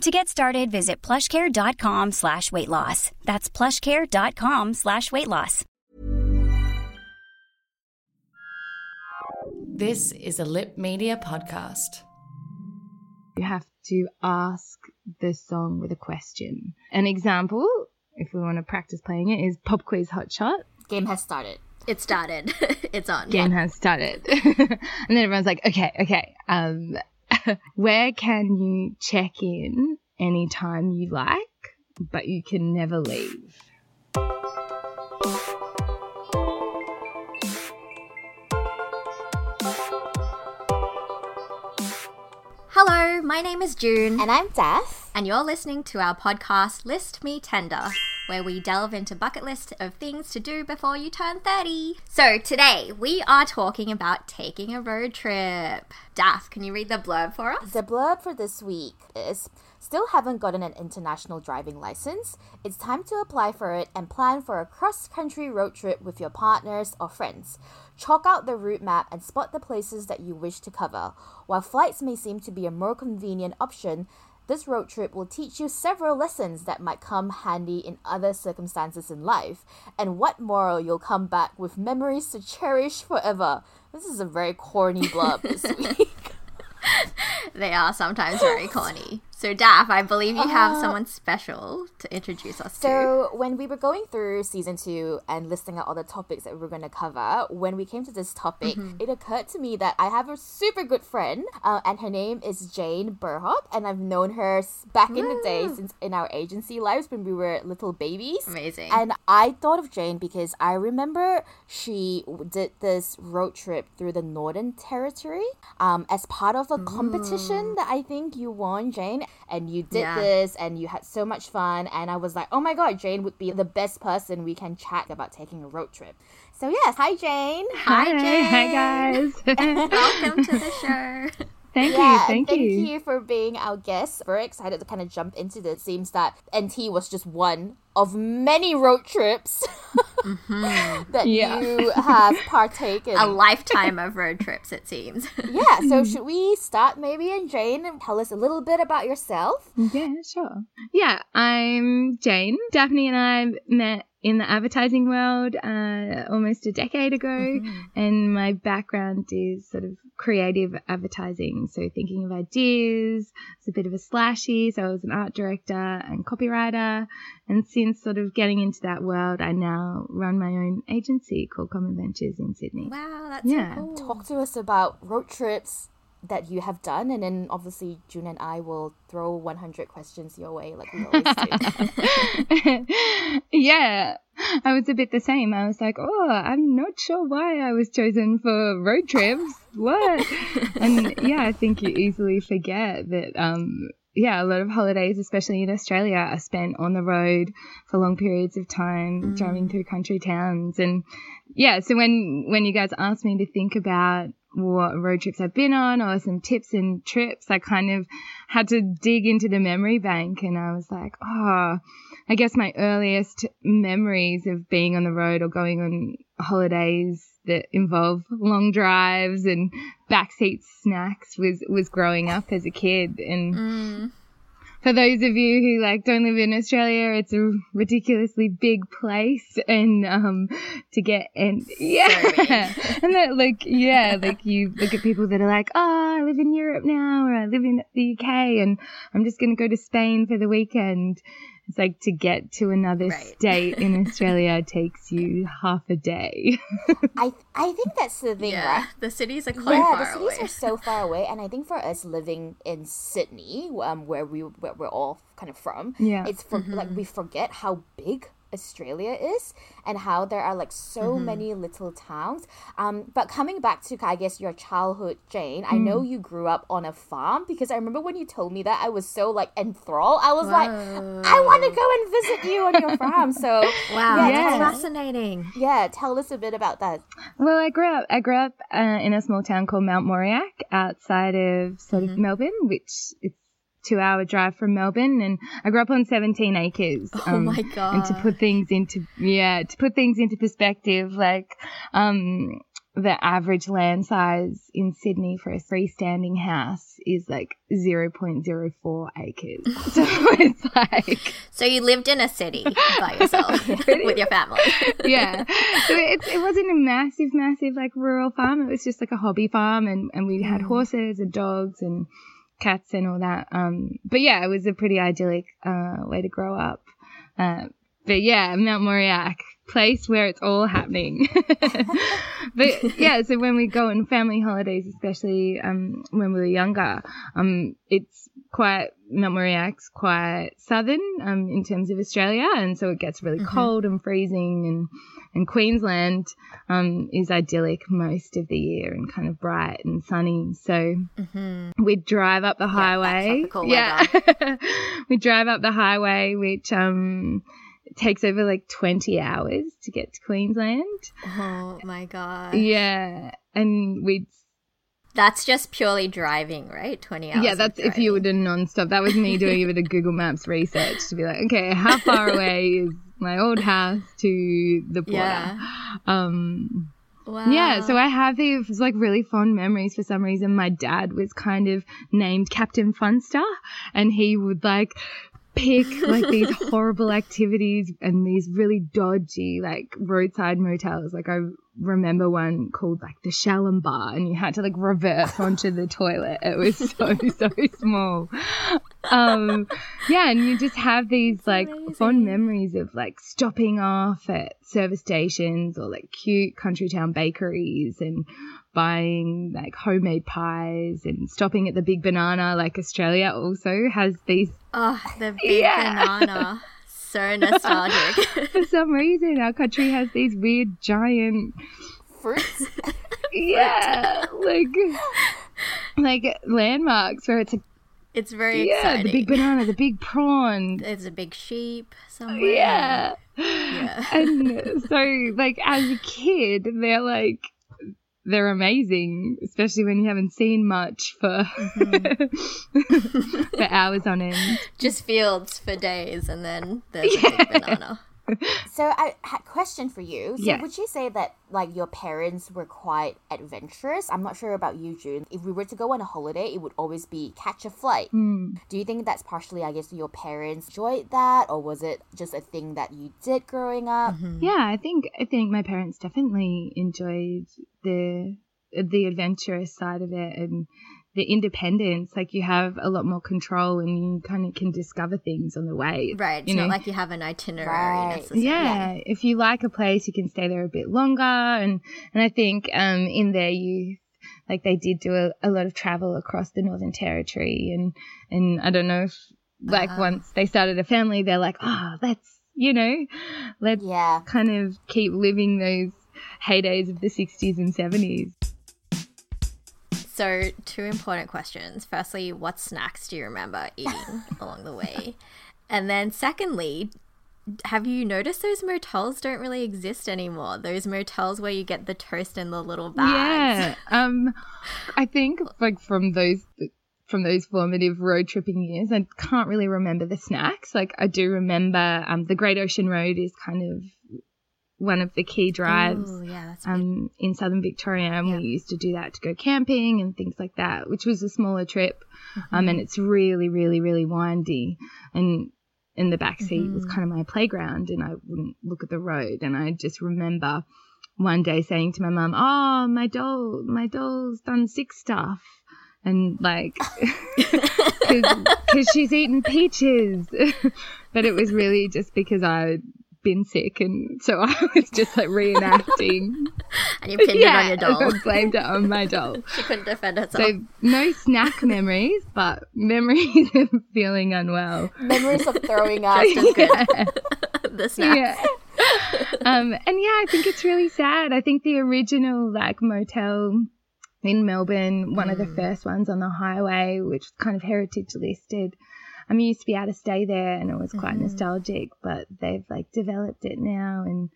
To get started, visit plushcare.com slash weight loss. That's plushcare.com slash weight loss. This is a Lip Media podcast. You have to ask the song with a question. An example, if we want to practice playing it, is Pop Quiz Hot Shot. Game has started. It started. it's on. Game yeah. has started. and then everyone's like, okay, okay, um, where can you check in anytime you like, but you can never leave? Hello, my name is June. And I'm Daff. and you're listening to our podcast List Me Tender, where we delve into bucket list of things to do before you turn 30. So today we are talking about taking a road trip. Daff, can you read the blurb for us? The blurb for this week is Still haven't gotten an international driving license? It's time to apply for it and plan for a cross country road trip with your partners or friends. Chalk out the route map and spot the places that you wish to cover. While flights may seem to be a more convenient option, this road trip will teach you several lessons that might come handy in other circumstances in life, and what moral you'll come back with memories to cherish forever. This is a very corny blurb this week. They are sometimes very corny. So, Daff, I believe you have someone special to introduce us to. So, when we were going through season two and listing out all the topics that we were going to cover, when we came to this topic, it occurred to me that I have a super good friend, uh, and her name is Jane Burhop, and I've known her back in the day since in our agency lives when we were little babies. Amazing. And I thought of Jane because I remember she did this road trip through the Northern Territory um, as part of a competition that I think you won, Jane. And you did Yeah. this and you had so much fun. And I was like, oh my God, Jane would be the best person we can chat about taking a road trip. So, yes, hi, Jane. Hi, Jane. Hi, guys. Welcome to the show. thank Yeah, you. and Thank, thank you. you for being our guest. Very excited to kind of jump into this. It Seems that NT was just one of many road trips mm-hmm. that Yeah. you have partaken. a lifetime of road trips, it seems. yeah, so mm-hmm. should we start maybe and Jane and tell us a little bit about yourself? Yeah, sure. Yeah, I'm Jane. Daphne and I met in the advertising world uh, almost a decade ago, mm-hmm. and my background is sort of creative advertising. So thinking of ideas. It's a bit of a slashy. So I was an art director and copywriter, and since sort of getting into that world, I now run my own agency called Common Ventures in Sydney. wow, that's Yeah. so cool. Talk to us about road trips that you have done, and then obviously June and I will throw 100 questions your way like we always do. yeah, I was a bit the same. I was like, oh, I'm not sure why I was chosen for road trips. What? and yeah, I think you easily forget that. Um, yeah, a lot of holidays, especially in Australia, are spent on the road for long periods of time, mm. driving through country towns, and yeah. So when when you guys asked me to think about what road trips I've been on or some tips and trips, I kind of had to dig into the memory bank, and I was like, oh. I guess my earliest memories of being on the road or going on holidays that involve long drives and backseat snacks was was growing up as a kid and Mm. for those of you who like don't live in Australia, it's a ridiculously big place, and um, to get and yeah, and that like yeah, like you look at people that are like, oh, I live in Europe now, or I live in the UK, and I'm just gonna go to Spain for the weekend. It's like to get to another Right. state in Australia takes you half a day. I I think that's the thing, Yeah, right? the cities are quite yeah, the cities away. are so far away, and I think for us living in Sydney, um, where we where we're all kind of from, Yeah. it's for like we forget how big Australia is and how there are like so many little towns. Um, but coming back to I guess your childhood, Jane, I know you grew up on a farm because I remember when you told me that I was so like enthralled. I was like, I want to go and visit you on your farm. So Wow, yeah, that's fascinating. yeah, tell us a bit about that. Well, I grew up. I grew up uh, in a small town called Mount Moriac, outside of sort of Melbourne, which is two hour drive from Melbourne, and I grew up on 17 acres. Oh my god! And to put things into yeah, to put things into perspective, like um, the average land size in Sydney for a freestanding house is like 0.04 acres. so it's like So you lived in a city by yourself with your family. yeah. So it, it wasn't a massive, massive like rural farm. It was just like a hobby farm, and, and we had horses and dogs and cats and all that. Um, but yeah, it was a pretty idyllic uh, way to grow up. Uh, but yeah, Mount Moriac, place where it's all happening. but yeah, so when we go on family holidays, especially um, when we were younger, um, it's quite Mount Moriac's quite southern um, in terms of Australia, and so it gets really cold and freezing, and and Queensland um, is idyllic most of the year and kind of bright and sunny. So we drive up the highway. tropical yeah, we drive up the highway, which um takes over like 20 hours to get to Queensland. Oh my god. Yeah, and we'd that's just purely driving, right? 20 hours. yeah, that's if you were to non-stop. That was me doing a bit of Google Maps research to be like, okay, how far away is my old house to the border? Yeah. Um, Wow. yeah, so I have these like really fond memories for some reason. My dad was kind of named Captain Funster, and he would like pick like these horrible activities and these really dodgy like roadside motels. Like I remember one called like the Shalom Bar, and you had to like reverse onto the toilet. It was so so small. Um, yeah, and you just have these like fond memories of like stopping off at service stations or like cute country town bakeries and buying like homemade pies and stopping at the Big Banana. Like Australia also has these Oh, the big Yeah. banana. So nostalgic. for some reason our country has these weird giant Fruits. yeah like like landmarks where it's a it's very yeah exciting. the big banana the big prawn There's a big sheep somewhere. yeah Yeah. and so like as a kid they're like they're amazing especially when you haven't seen much for mm-hmm. for hours on end Just fields for days and then there's a big banana. So I had a question for you. So Yeah. would you say that like your parents were quite adventurous? I'm not sure about you, June. If we were to go on a holiday, it would always be catch a flight. Hmm. Do you think that's partially, I guess, your parents enjoyed that, or was it just a thing that you did growing up? Yeah, I think I think my parents definitely enjoyed the the adventurous side of it and the independence. Like you have a lot more control and you kind of can discover things on the way. Right. It's you not know? like you have an itinerary Right. necessarily. yeah, if you like a place, you can stay there a bit longer. And and I think um in their youth, like they did do a, a lot of travel across the Northern Territory, and and I don't know if like Uh-huh. once they started a family, they're like, oh, let's you know, let's Yeah. kind of keep living those heydays of the 60s and 70s. So, two important questions. Firstly, what snacks do you remember eating along the way? And then, secondly, have you noticed those motels don't really exist anymore? Those motels where you get the toast in the little bags. Yeah. Um, I think like from those from those formative road tripping years, I can't really remember the snacks. Like I do remember um, the Great Ocean Road is kind of one of the key drives. Ooh, yeah, that's um, in southern Victoria, and Yeah. we used to do that to go camping and things like that, which was a smaller trip. Mm-hmm. Um, and it's really, really, really windy, and in the back seat was Mm-hmm. kind of my playground, and I wouldn't look at the road. And I just remember one day saying to my mum, "Oh, my doll, my doll's done sick stuff." And like, because she's eaten peaches, but it was really just because I'd been sick, and so I was just like reenacting and you pinned it on your doll. I blamed it on my doll. she couldn't defend herself. So no snack memories, but memories of feeling unwell. Memories of throwing up. Just good. Yeah. the snaps. Yeah. um, and yeah, I think it's really sad. I think the original like motel in Melbourne, one of the first ones on the highway, which was kind of heritage listed. I mean, used to be able to stay there, and it was quite nostalgic. But they've like developed it now, and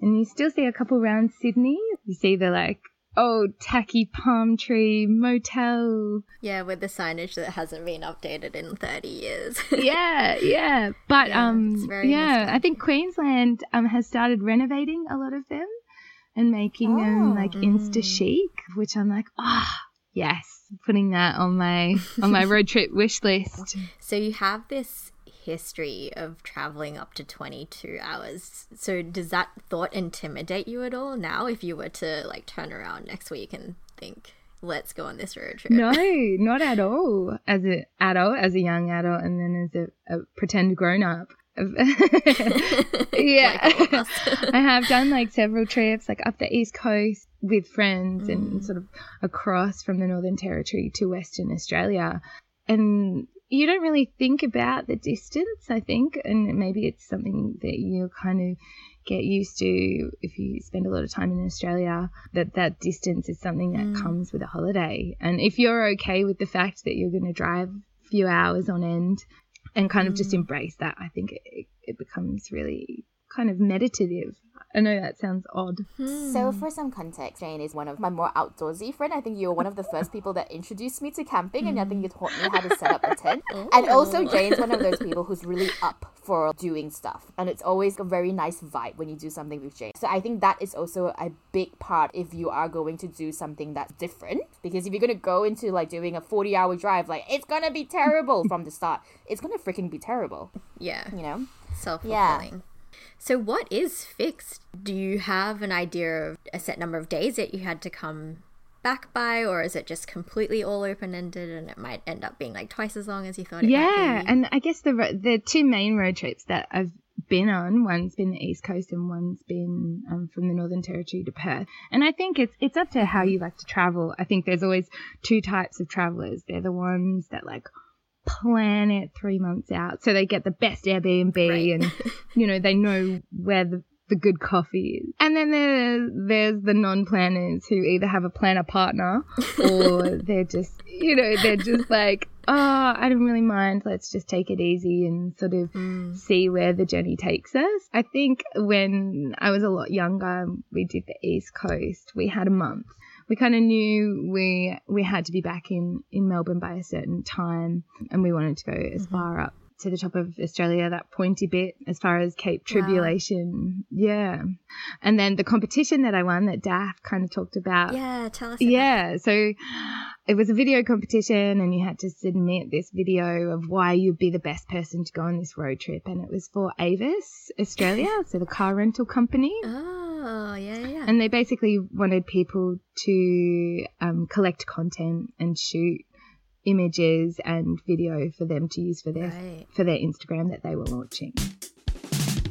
and you still see a couple around Sydney. You see the like old tacky palm tree motel. Yeah, with the signage that hasn't been updated in 30 years. Yeah, yeah. But Yeah, um, yeah, I think Queensland um has started renovating a lot of them and making them like Oh. insta chic, which I'm like, ah, yes, putting that on my on my road trip wish list. so you have this history of traveling up to 22 hours. So does that thought intimidate you at all now if you were to like turn around next week and think, let's go on this road trip? No, not at all. As an adult, as a young adult, and then as a, a pretend grown up. yeah. Like all of. I have done like several trips, like up the East Coast with friends and mm. sort of across from the Northern Territory to Western Australia. And you don't really think about the distance, I think. And maybe it's something that you kind of get used to if you spend a lot of time in Australia, that that distance is something that mm. comes with a holiday. And if you're okay with the fact that you're going to drive a few hours on end and kind of just mm. embrace that, I think it, it becomes really kind of meditative. I know that sounds odd. So, hmm. for some context, Jane is one of my more outdoorsy friends. I think you were one of the first people that introduced me to camping, and I think you taught me how to set up a tent. And also, oh. Jane's one of those people who's really up for doing stuff, and it's always a very nice vibe when you do something with Jane. So, I think that is also a big part if you are going to do something that's different. Because if you're gonna go into like doing a 40 hour drive, like it's gonna be terrible from the start. It's gonna freaking be terrible, Yeah, you know? self fulfilling. So, what is fixed? Do you have an idea of a set number of days that you had to come back by, or is it just completely all open ended and it might end up being like twice as long as you thought it Yeah, and I guess the the two main road trips that I've been on, one's been the East Coast and one's been um, from the Northern Territory to Perth. And I think it's it's up to how you like to travel. I think there's always two types of travelers. They're the ones that like plan it three months out, so they get the best Airbnb Right. and you know they know where the the good coffee is. And then there's there's the non-planners who either have a planner partner or they're just you know they're just like oh I don't really mind let's just take it easy and sort of mm. see where the journey takes us. I think when I was a lot younger we did the East Coast we had a month. We kind of knew we we had to be back in in Melbourne by a certain time and we wanted to go as mm-hmm. far up to the top of Australia, that pointy bit as far as Cape Tribulation. Yeah. And then the competition that I won that Daff kind of talked about. Yeah, tell us. Yeah, so it was a video competition, and you had to submit this video of why you'd be the best person to go on this road trip, and it was for Avis Australia, so the car rental company. Oh, yeah, yeah, yeah. And they basically wanted people to um, collect content and shoot images and video for them to use for their Right. for their Instagram that they were launching.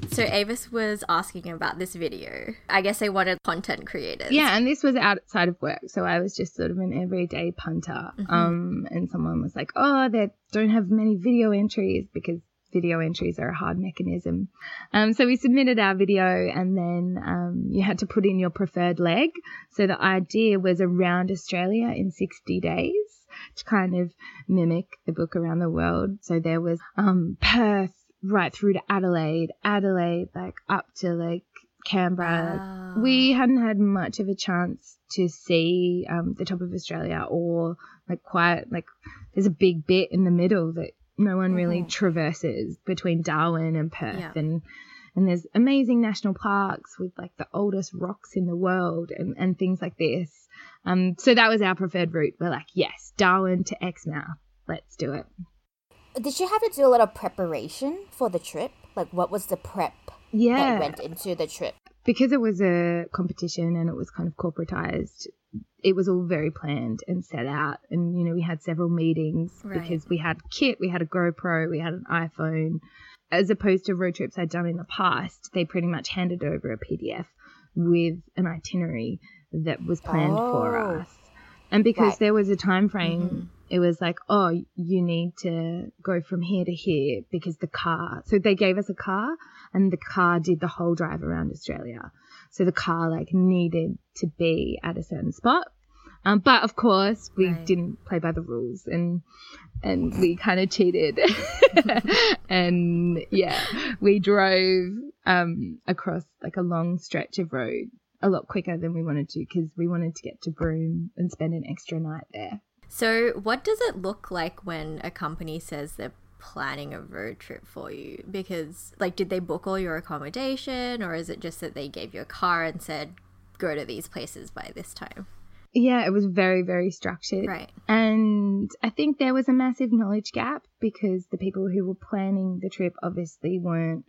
So Avis was asking about this video. I guess they wanted content creators. Yeah, and this was outside of work, so I was just sort of an everyday punter. Um, and someone was like, "Oh, they don't have many video entries because video entries are a hard mechanism." Um, so we submitted our video, and then um, you had to put in your preferred leg. So the idea was around Australia in 60 days to kind of mimic the book around the world. So there was um, Perth right through to Adelaide, Adelaide like up to like Canberra. Wow. We hadn't had much of a chance to see um, the top of Australia or like quite like there's a big bit in the middle that no one really traverses between Darwin and Perth Yeah. and and there's amazing national parks with like the oldest rocks in the world and, and things like this. Um, so that was our preferred route. We're like, yes, Darwin to Exmouth. Let's do it. Did you have to do a lot of preparation for the trip? Like, what was the prep Yeah. that went into the trip? because it was a competition and it was kind of corporatized, it was all very planned and set out. And, you know, we had several meetings Right. because we had kit, we had a GoPro, we had an iPhone. As opposed to road trips I'd done in the past, they pretty much handed over a PDF with an itinerary that was planned for Oh. us. And because Right. there was a time frame, mm-hmm. it was like, oh, you need to go from here to here because the car. So they gave us a car, and the car did the whole drive around Australia. So the car like needed to be at a certain spot. Um, but of course, we Right. didn't play by the rules, and and we kind of cheated. and yeah, we drove um, across like a long stretch of road a lot quicker than we wanted to because we wanted to get to Broome and spend an extra night there. So, what does it look like when a company says they're planning a road trip for you? Because, like, did they book all your accommodation, or is it just that they gave you a car and said, go to these places by this time? Yeah, it was very, very structured. Right. And I think there was a massive knowledge gap because the people who were planning the trip obviously weren't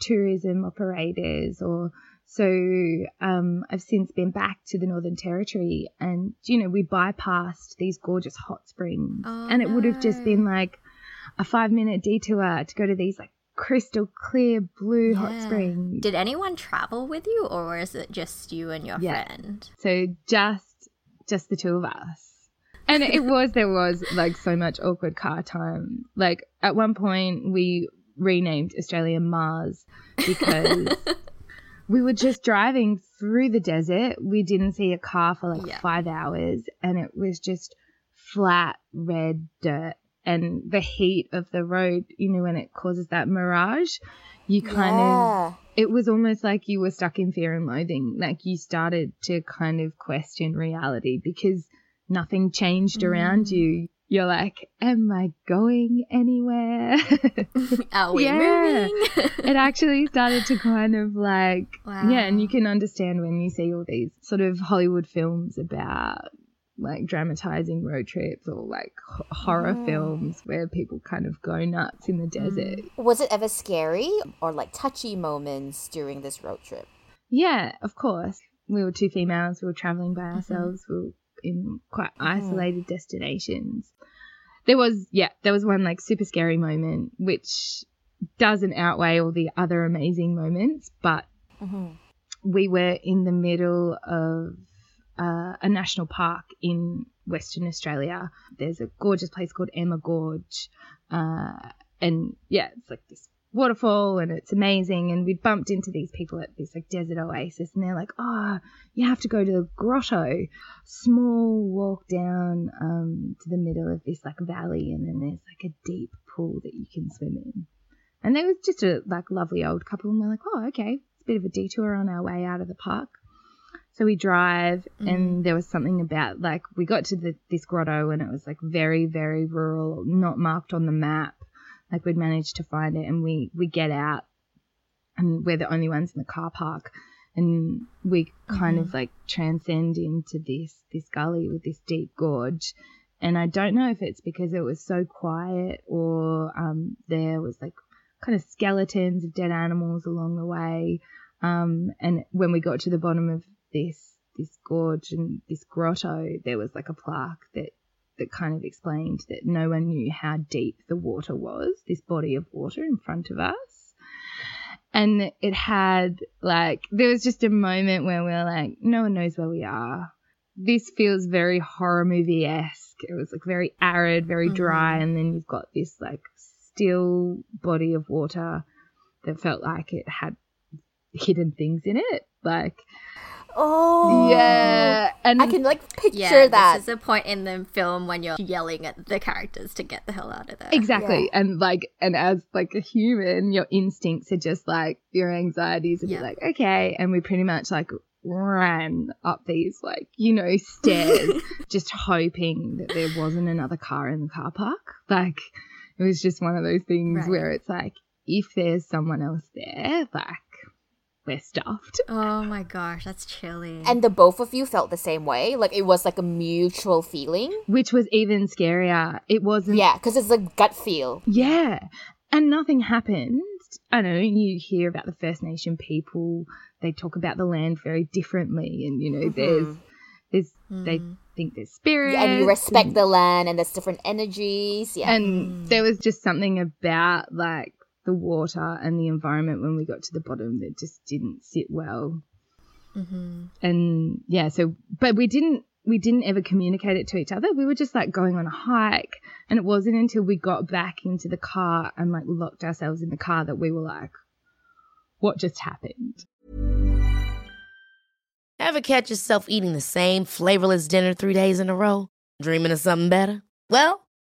tourism operators or so um, I've since been back to the Northern Territory and you know we bypassed these gorgeous hot springs Oh, and it would have just been like a 5 minute detour to go to these like crystal clear blue hot springs. Did anyone travel with you, or is it just you and your Yeah. friend? So just just the two of us. And it was there was like so much awkward car time. Like at one point we renamed Australia Mars because we were just driving through the desert. We didn't see a car for like Yeah. 5 hours and it was just flat red dirt and the heat of the road, you know when it causes that mirage, you kind of, it was almost like you were stuck in fear and loathing. Like you started to kind of question reality because nothing changed mm. around you. You're like, am I going anywhere? Are we Yeah. moving? it actually started to kind of like, yeah, and you can understand when you see all these sort of Hollywood films about like dramatizing road trips or like h- horror mm. films where people kind of go nuts in the mm. desert. Was it ever scary or like touchy moments during this road trip? Yeah, of course. We were two females. We were traveling by mm-hmm. ourselves. We were in quite mm. isolated destinations. There was, yeah, there was one like super scary moment, which doesn't outweigh all the other amazing moments, but mm-hmm. we were in the middle of uh, a national park in Western Australia. There's a gorgeous place called Emma Gorge. Uh, and yeah, it's like this waterfall and it's amazing. And we bumped into these people at this like desert oasis and they're like, oh, you have to go to the grotto. Small walk down um, to the middle of this like valley and then there's like a deep pool that you can swim in. And there was just a like lovely old couple and we're like, oh, okay. It's a bit of a detour on our way out of the park. So we drive, and there was something about like we got to the, this grotto, and it was like very, very rural, not marked on the map. Like we'd managed to find it, and we we get out, and we're the only ones in the car park, and we kind of like transcend into this this gully with this deep gorge. And I don't know if it's because it was so quiet or um, there was like kind of skeletons of dead animals along the way. Um, and when we got to the bottom of this this gorge and this grotto, there was like a plaque that that kind of explained that no one knew how deep the water was, this body of water in front of us. And it had like there was just a moment where we were like, no one knows where we are. This feels very horror movie esque. It was like very arid, very mm-hmm. dry, and then you've got this like still body of water that felt like it had hidden things in it. Like Oh, yeah, and I can like picture Yeah, that. this is the point in the film when you're yelling at the characters to get the hell out of there. Exactly. And like and as like a human, your instincts are just like your anxieties are Yeah. like, okay. And we pretty much like ran up these like, you know, stairs just hoping that there wasn't another car in the car park. Like it was just one of those things Right. where it's like if there's someone else there, like we're stuffed. Oh my gosh, that's chilling. and the both of you felt the same way. Like it was like a mutual feeling. Which was even scarier. It wasn't Yeah, because it's a gut feel. Yeah. And nothing happened. I know, you hear about the First Nation people, they talk about the land very differently and you know, mm-hmm. there's there's they hmm. think there's spirits. Yeah, and you respect and, the land, and there's different energies. Yeah, and hmm. there was just something about like the water and the environment when we got to the bottom that just didn't sit well. Mm-hmm. And yeah, so but we didn't we didn't ever communicate it to each other. We were just like going on a hike. And it wasn't until we got back into the car and like locked ourselves in the car that we were like, what just happened? Ever catch yourself eating the same flavorless dinner three days in a row? Dreaming of something better? Well,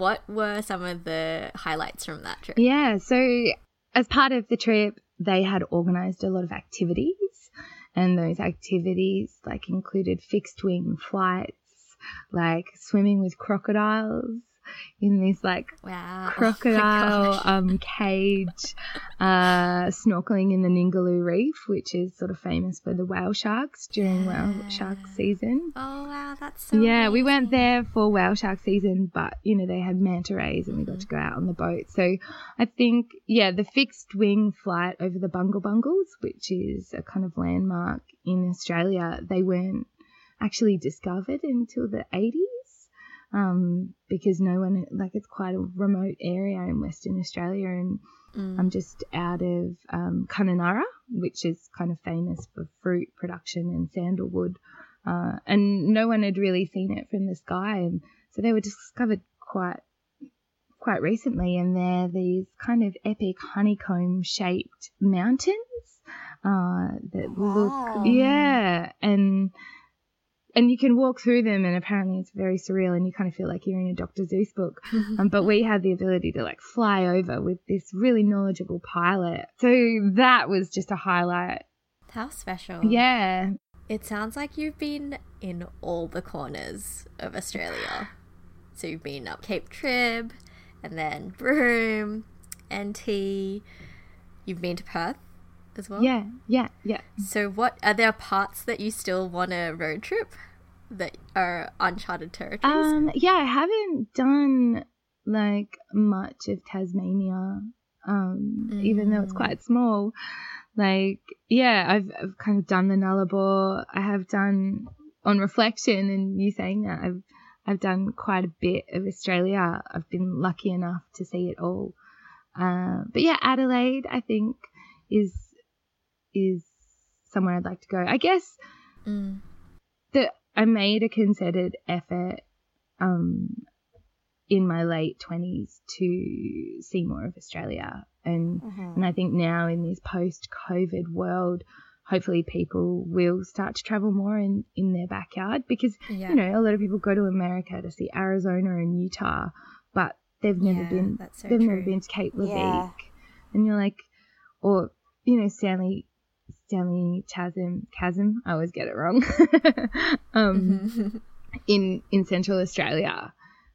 What were some of the highlights from that trip? Yeah, so as part of the trip, they had organized a lot of activities, and those activities like included fixed wing flights, like swimming with crocodiles in this like Wow. Oh crocodile gosh. um, cage, uh, snorkeling in the Ningaloo Reef, which is sort of famous for the whale sharks during whale shark season. Oh wow, that's so Yeah, we went amazing. there for whale shark season, but you know they had manta rays and we got to go out on the boat. So I think yeah, the fixed wing flight over the Bungle Bungles, which is a kind of landmark in Australia, they weren't actually discovered until the 80s. Um, because no one like it's quite a remote area in Western Australia, and I'm just out of um, Kununurra, which is kind of famous for fruit production and sandalwood. Uh, and no one had really seen it from the sky, and so they were discovered quite quite recently. And they're these kind of epic honeycomb shaped mountains uh, that Wow. look yeah, and and you can walk through them, and apparently it's very surreal, and you kind of feel like you're in a Dr. Seuss book. Um, but we had the ability to like fly over with this really knowledgeable pilot, so that was just a highlight. How special. Yeah, It sounds like you've been in all the corners of Australia. So you've been up Cape Trib, and then Broome, NT. You've been to Perth as well. yeah, yeah, yeah. So what are there parts that you still want to road trip that are uncharted territories? Um, yeah, I haven't done like much of Tasmania, um, even though it's quite small. Like, yeah, I've, I've kind of done the Nullarbor. I have done on reflection, and you saying that I've I've done quite a bit of Australia. I've been lucky enough to see it all. Uh, but yeah, Adelaide, I think is is somewhere I'd like to go. I guess Mm. that I made a concerted effort um, in my late twenties to see more of Australia, and and I think now in this post-COVID world, hopefully people will start to travel more in in their backyard because Yeah. you know a lot of people go to America to see Arizona and Utah, but they've never Yeah, been so they've never been to Cape Leveque, Yeah. and you're like, or you know Stanley. Stanley Chasm, Chasm, I always get it wrong. um, in in Central Australia,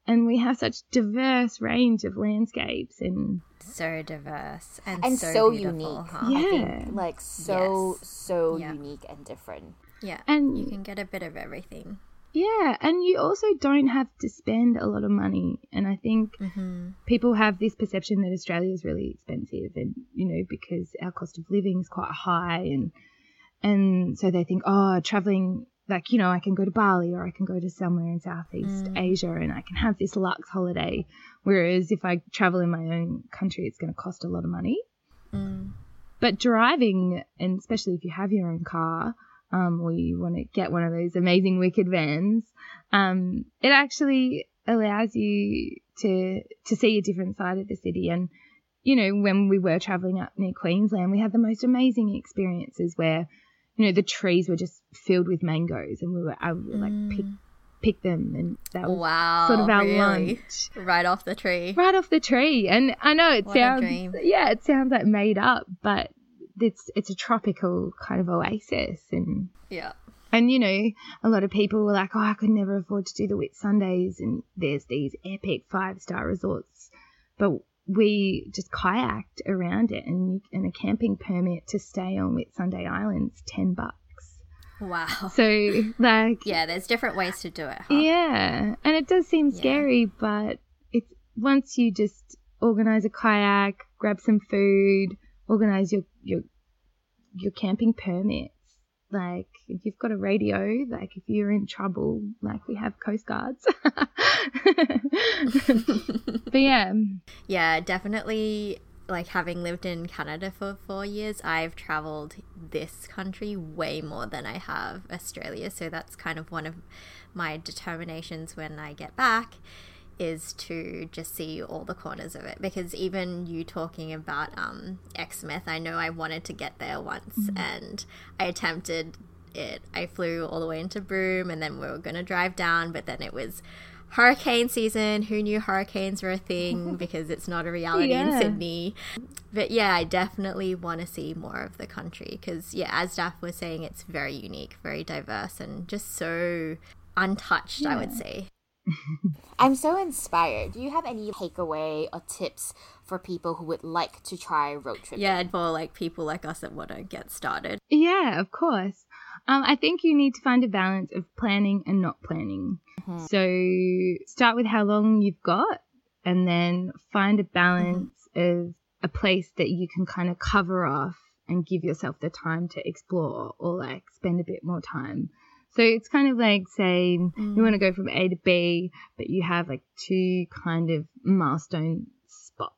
and we have such diverse range of landscapes and so diverse and, and so, so, unique. huh? I Yeah. think like so Yes. so Yeah. unique and different. Yeah, And- you can get a bit of everything. Yeah, and you also don't have to spend a lot of money. And I think Mm-hmm. people have this perception that Australia is really expensive, and you know because our cost of living is quite high, and and so they think, oh, traveling like you know I can go to Bali or I can go to somewhere in Southeast Asia and I can have this luxe holiday. Whereas if I travel in my own country, it's going to cost a lot of money. Mm. But driving, and especially if you have your own car, um, or you want to get one of those amazing wicked vans, um, it actually allows you to to see a different side of the city. And you know, when we were traveling up near Queensland, we had the most amazing experiences where, you know, the trees were just filled with mangoes, and we were able to like pick pick them, and that was Wow, sort of our really? lunch Right off the tree. right off the tree. And I know it What sounds yeah, it sounds like made up, but it's it's a tropical kind of oasis and Yeah. and you know, a lot of people were like, "Oh, I could never afford to do the Whitsundays," and there's these epic five star resorts, but we just kayaked around it, and and a camping permit to stay on Whitsunday Island's ten bucks. Wow. So, like, Yeah, there's different ways to do it. Huh? yeah, and it does seem Yeah. scary, but it's once you just organize a kayak, grab some food, organize your your your camping permits. Like, if you've got a radio, like if you're in trouble, like we have coast guards. but yeah, Yeah, definitely. Like having lived in Canada for four years, I've traveled this country way more than I have Australia. So that's kind of one of my determinations when I get back is to just see all the corners of it. Because even you talking about um, Exmouth, I know I wanted to get there once and I attempted it. I flew all the way into Broome and then we were going to drive down, but then it was hurricane season. Who knew hurricanes were a thing because it's not a reality in Sydney. But yeah, I definitely want to see more of the country because, yeah, as Daff was saying, it's very unique, very diverse, and just so untouched, I would say. I'm so inspired. Do you have any takeaway or tips for people who would like to try road tripping? Yeah, and for like people like us that want to get started. Yeah, of course. Um, I think you need to find a balance of planning and not planning. So start with how long you've got, and then find a balance of a place that you can kind of cover off and give yourself the time to explore or like spend a bit more time. So it's kind of like saying you mm. want to go from A to B, but you have like two kind of milestone spots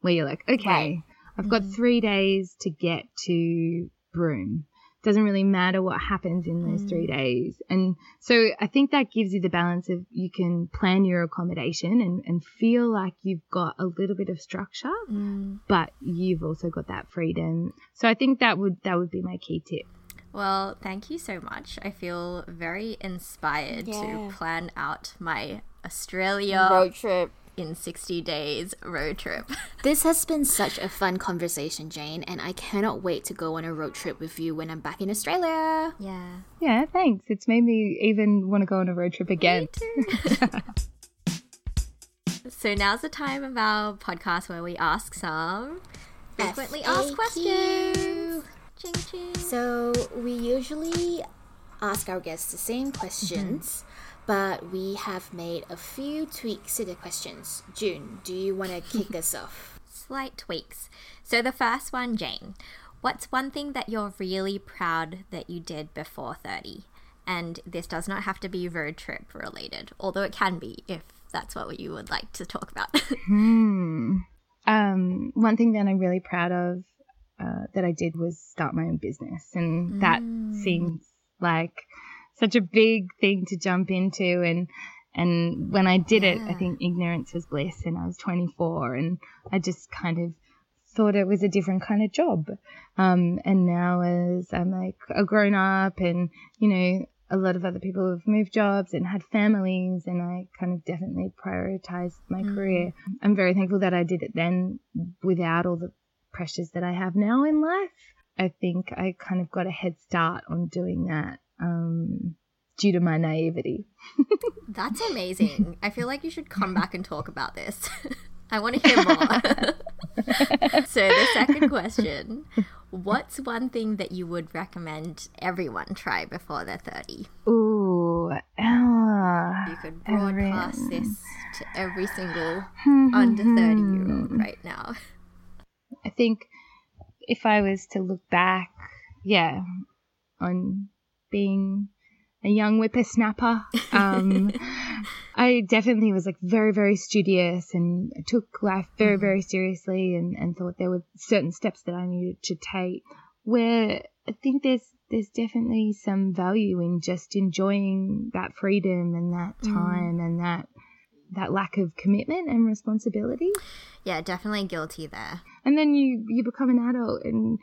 where you're like, okay, Right. I've got mm-hmm. three days to get to Broome. Doesn't really matter what happens in those three mm. days. And so I think that gives you the balance of you can plan your accommodation and, and feel like you've got a little bit of structure, mm. but you've also got that freedom. So I think that would that would be my key tip. Well, thank you so much. I feel very inspired Yeah. to plan out my Australia Road trip. in 60 days road trip. This has been such a fun conversation, Jane, and I cannot wait to go on a road trip with you when I'm back in Australia. yeah. Yeah, thanks. It's made me even want to go on a road trip again. So now's the time of our podcast where we ask some frequently asked questions. Ching ching. So we usually ask our guests the same questions, but we have made a few tweaks to the questions. June, do you want to kick us off? Slight tweaks. So the first one, Jane. What's one thing that you're really proud that you did before 30? And this does not have to be road trip related, although it can be if that's what you would like to talk about. Hmm. Um, one thing that I'm really proud of uh, that I did was start my own business, and that seems like such a big thing to jump into. And and when I did it, I think ignorance was bliss, and I was 24, and I just kind of thought it was a different kind of job. Um, and now as I'm like a grown up, and you know. A lot of other people have moved jobs and had families, and I kind of definitely prioritized my career. I'm very thankful that I did it then without all the pressures that I have now in life. I think I kind of got a head start on doing that um, due to my naivety. That's amazing. I feel like you should come back and talk about this. I want to hear more. so, the second question What's one thing that you would recommend everyone try before they're 30? Ooh, ah, You could broadcast everyone. this to every single under 30 year old right now. I think if I was to look back, yeah, on being a young whippersnapper, um, I definitely was like very, very studious and took life very, very seriously and, and thought there were certain steps that I needed to take. Where I think there's there's definitely some value in just enjoying that freedom and that time and that that lack of commitment and responsibility Yeah, definitely guilty there. And then you you become an adult and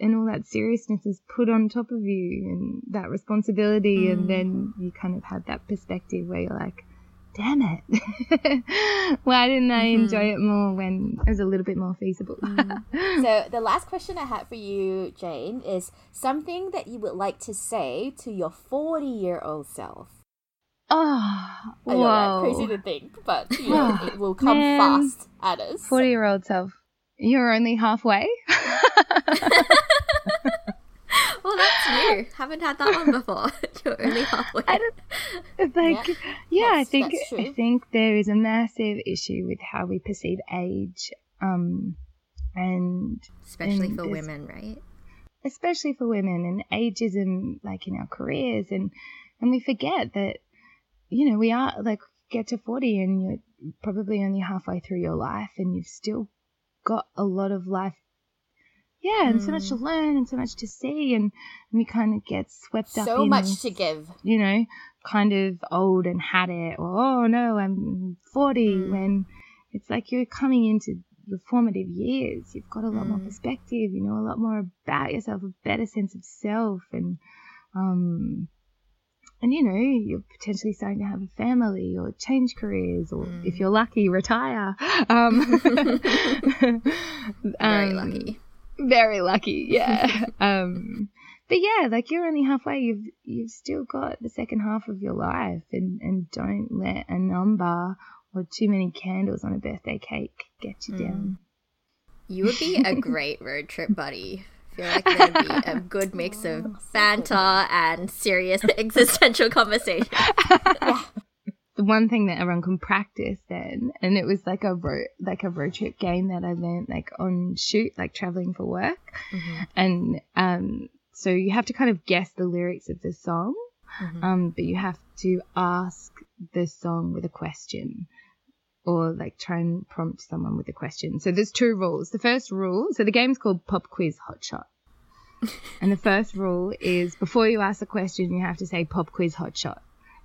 and all that seriousness is put on top of you and that responsibility and mm. then you kind of have that perspective where you're like damn it why didn't i mm-hmm. enjoy it more when it was a little bit more feasible mm. so the last question I had for you, Jane, is something that you would like to say to your 40 year old self. oh I know, right? Crazy to think, but you know, it will come Man. fast at us. 40 year old self you're only halfway Well, that's new. Haven't had that one before. You're only halfway. I don't like Yeah, yeah, I think I think there is a massive issue with how we perceive age. Um and Especially and for women, right? especially for women and ageism like in our careers and and we forget that you know we are like get to 40 and you're probably only halfway through your life and you've still got a lot of life. Yeah and so much to hmm. learn and so much to see and, and we kind of get swept up So much to give. you know kind of old and had it or oh no i'm 40 hmm. when it's like you're coming into your formative years. You've got a lot more hmm. perspective you know a lot more about yourself a better sense of self and um and you know you're potentially starting to have a family or change careers or if you're lucky retire. Um Very um, lucky. very lucky yeah. Um but yeah like you're only halfway. You've you've still got the second half of your life and and don't let a number or too many candles on a birthday cake get you down. You would be a great road trip buddy. I feel like there'd be a good mix of banter and serious existential conversation. the one thing that everyone can practice then and it was like a road like a road trip game that I learned like on shoot like traveling for work. And um so you have to kind of guess the lyrics of the song um but you have to ask the song with a question or like try and prompt someone with a question. So there's two rules. The first rule so the game's called pop quiz hotshot. And the first rule is before you ask a question you have to say pop quiz hotshot.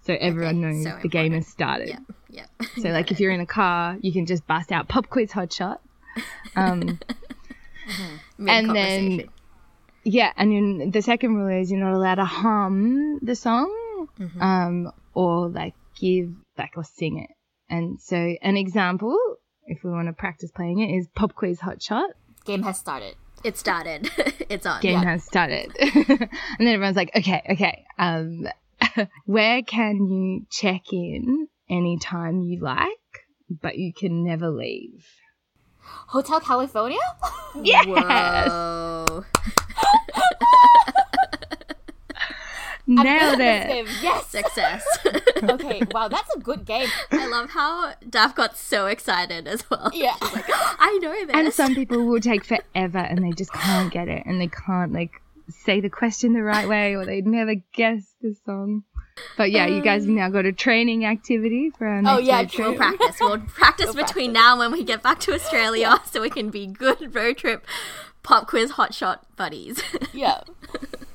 So everyone knows so the game has started. Yeah, yeah. so like if you're in a car, you can just bust out pop quiz hotshot. Um, And then- yeah, and then the second rule is you're not allowed to hum the song, um, or like give like or sing it. And so an example, if we want to practice playing it, is pop quiz Hot Shot. Game has started. It started. it's on. Game has started, and then everyone's like, okay, okay, um, where can you check in anytime you like, but you can never leave? Hotel California? Yes. Whoa. Nailed it. Yes. Success. Okay. Wow, that's a good game. I love how Daff got so excited as well. Yeah. Oh, I know this. And some people will take forever and they just can't get it and they can't like say the question the right way or they never guess the song. But yeah, you guys have um, now got a training activity for our oh, next Oh, yeah, road true. We'll practice. We'll practice between now and when we get back to Australia so we can be good road trip pop quiz hotshot buddies. Yeah.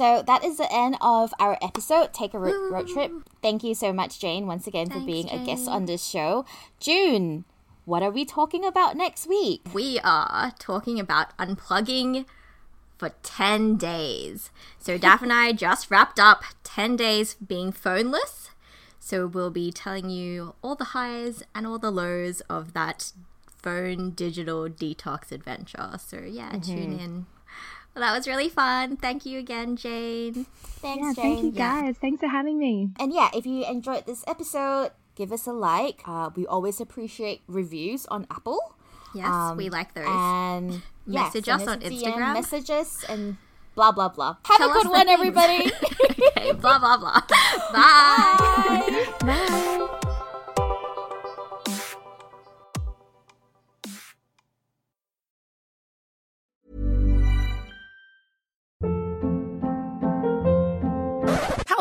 So that is the end of our episode, Take a Road, road Trip. Thank you so much, Jane, once again for Thanks, being a guest on this show. June, what are we talking about next week? we are talking about unplugging for 10 days. So Daff and I just wrapped up 10 days being phoneless. So we'll be telling you all the highs and all the lows of that phone digital detox adventure. So yeah, tune mm-hmm. in. Well, that was really fun. Thank you again, Jane. Thanks, Yeah, Jane. thank you guys. Thanks for having me. And yeah, if you enjoyed this episode, give us a like. Uh, we always appreciate reviews on Apple. Yes, Um, we like those. And yeah, Message send us on a DM, Instagram. Message us and blah blah blah. Have Tell a good one, things. everybody. okay, blah, blah, blah. Bye. Bye.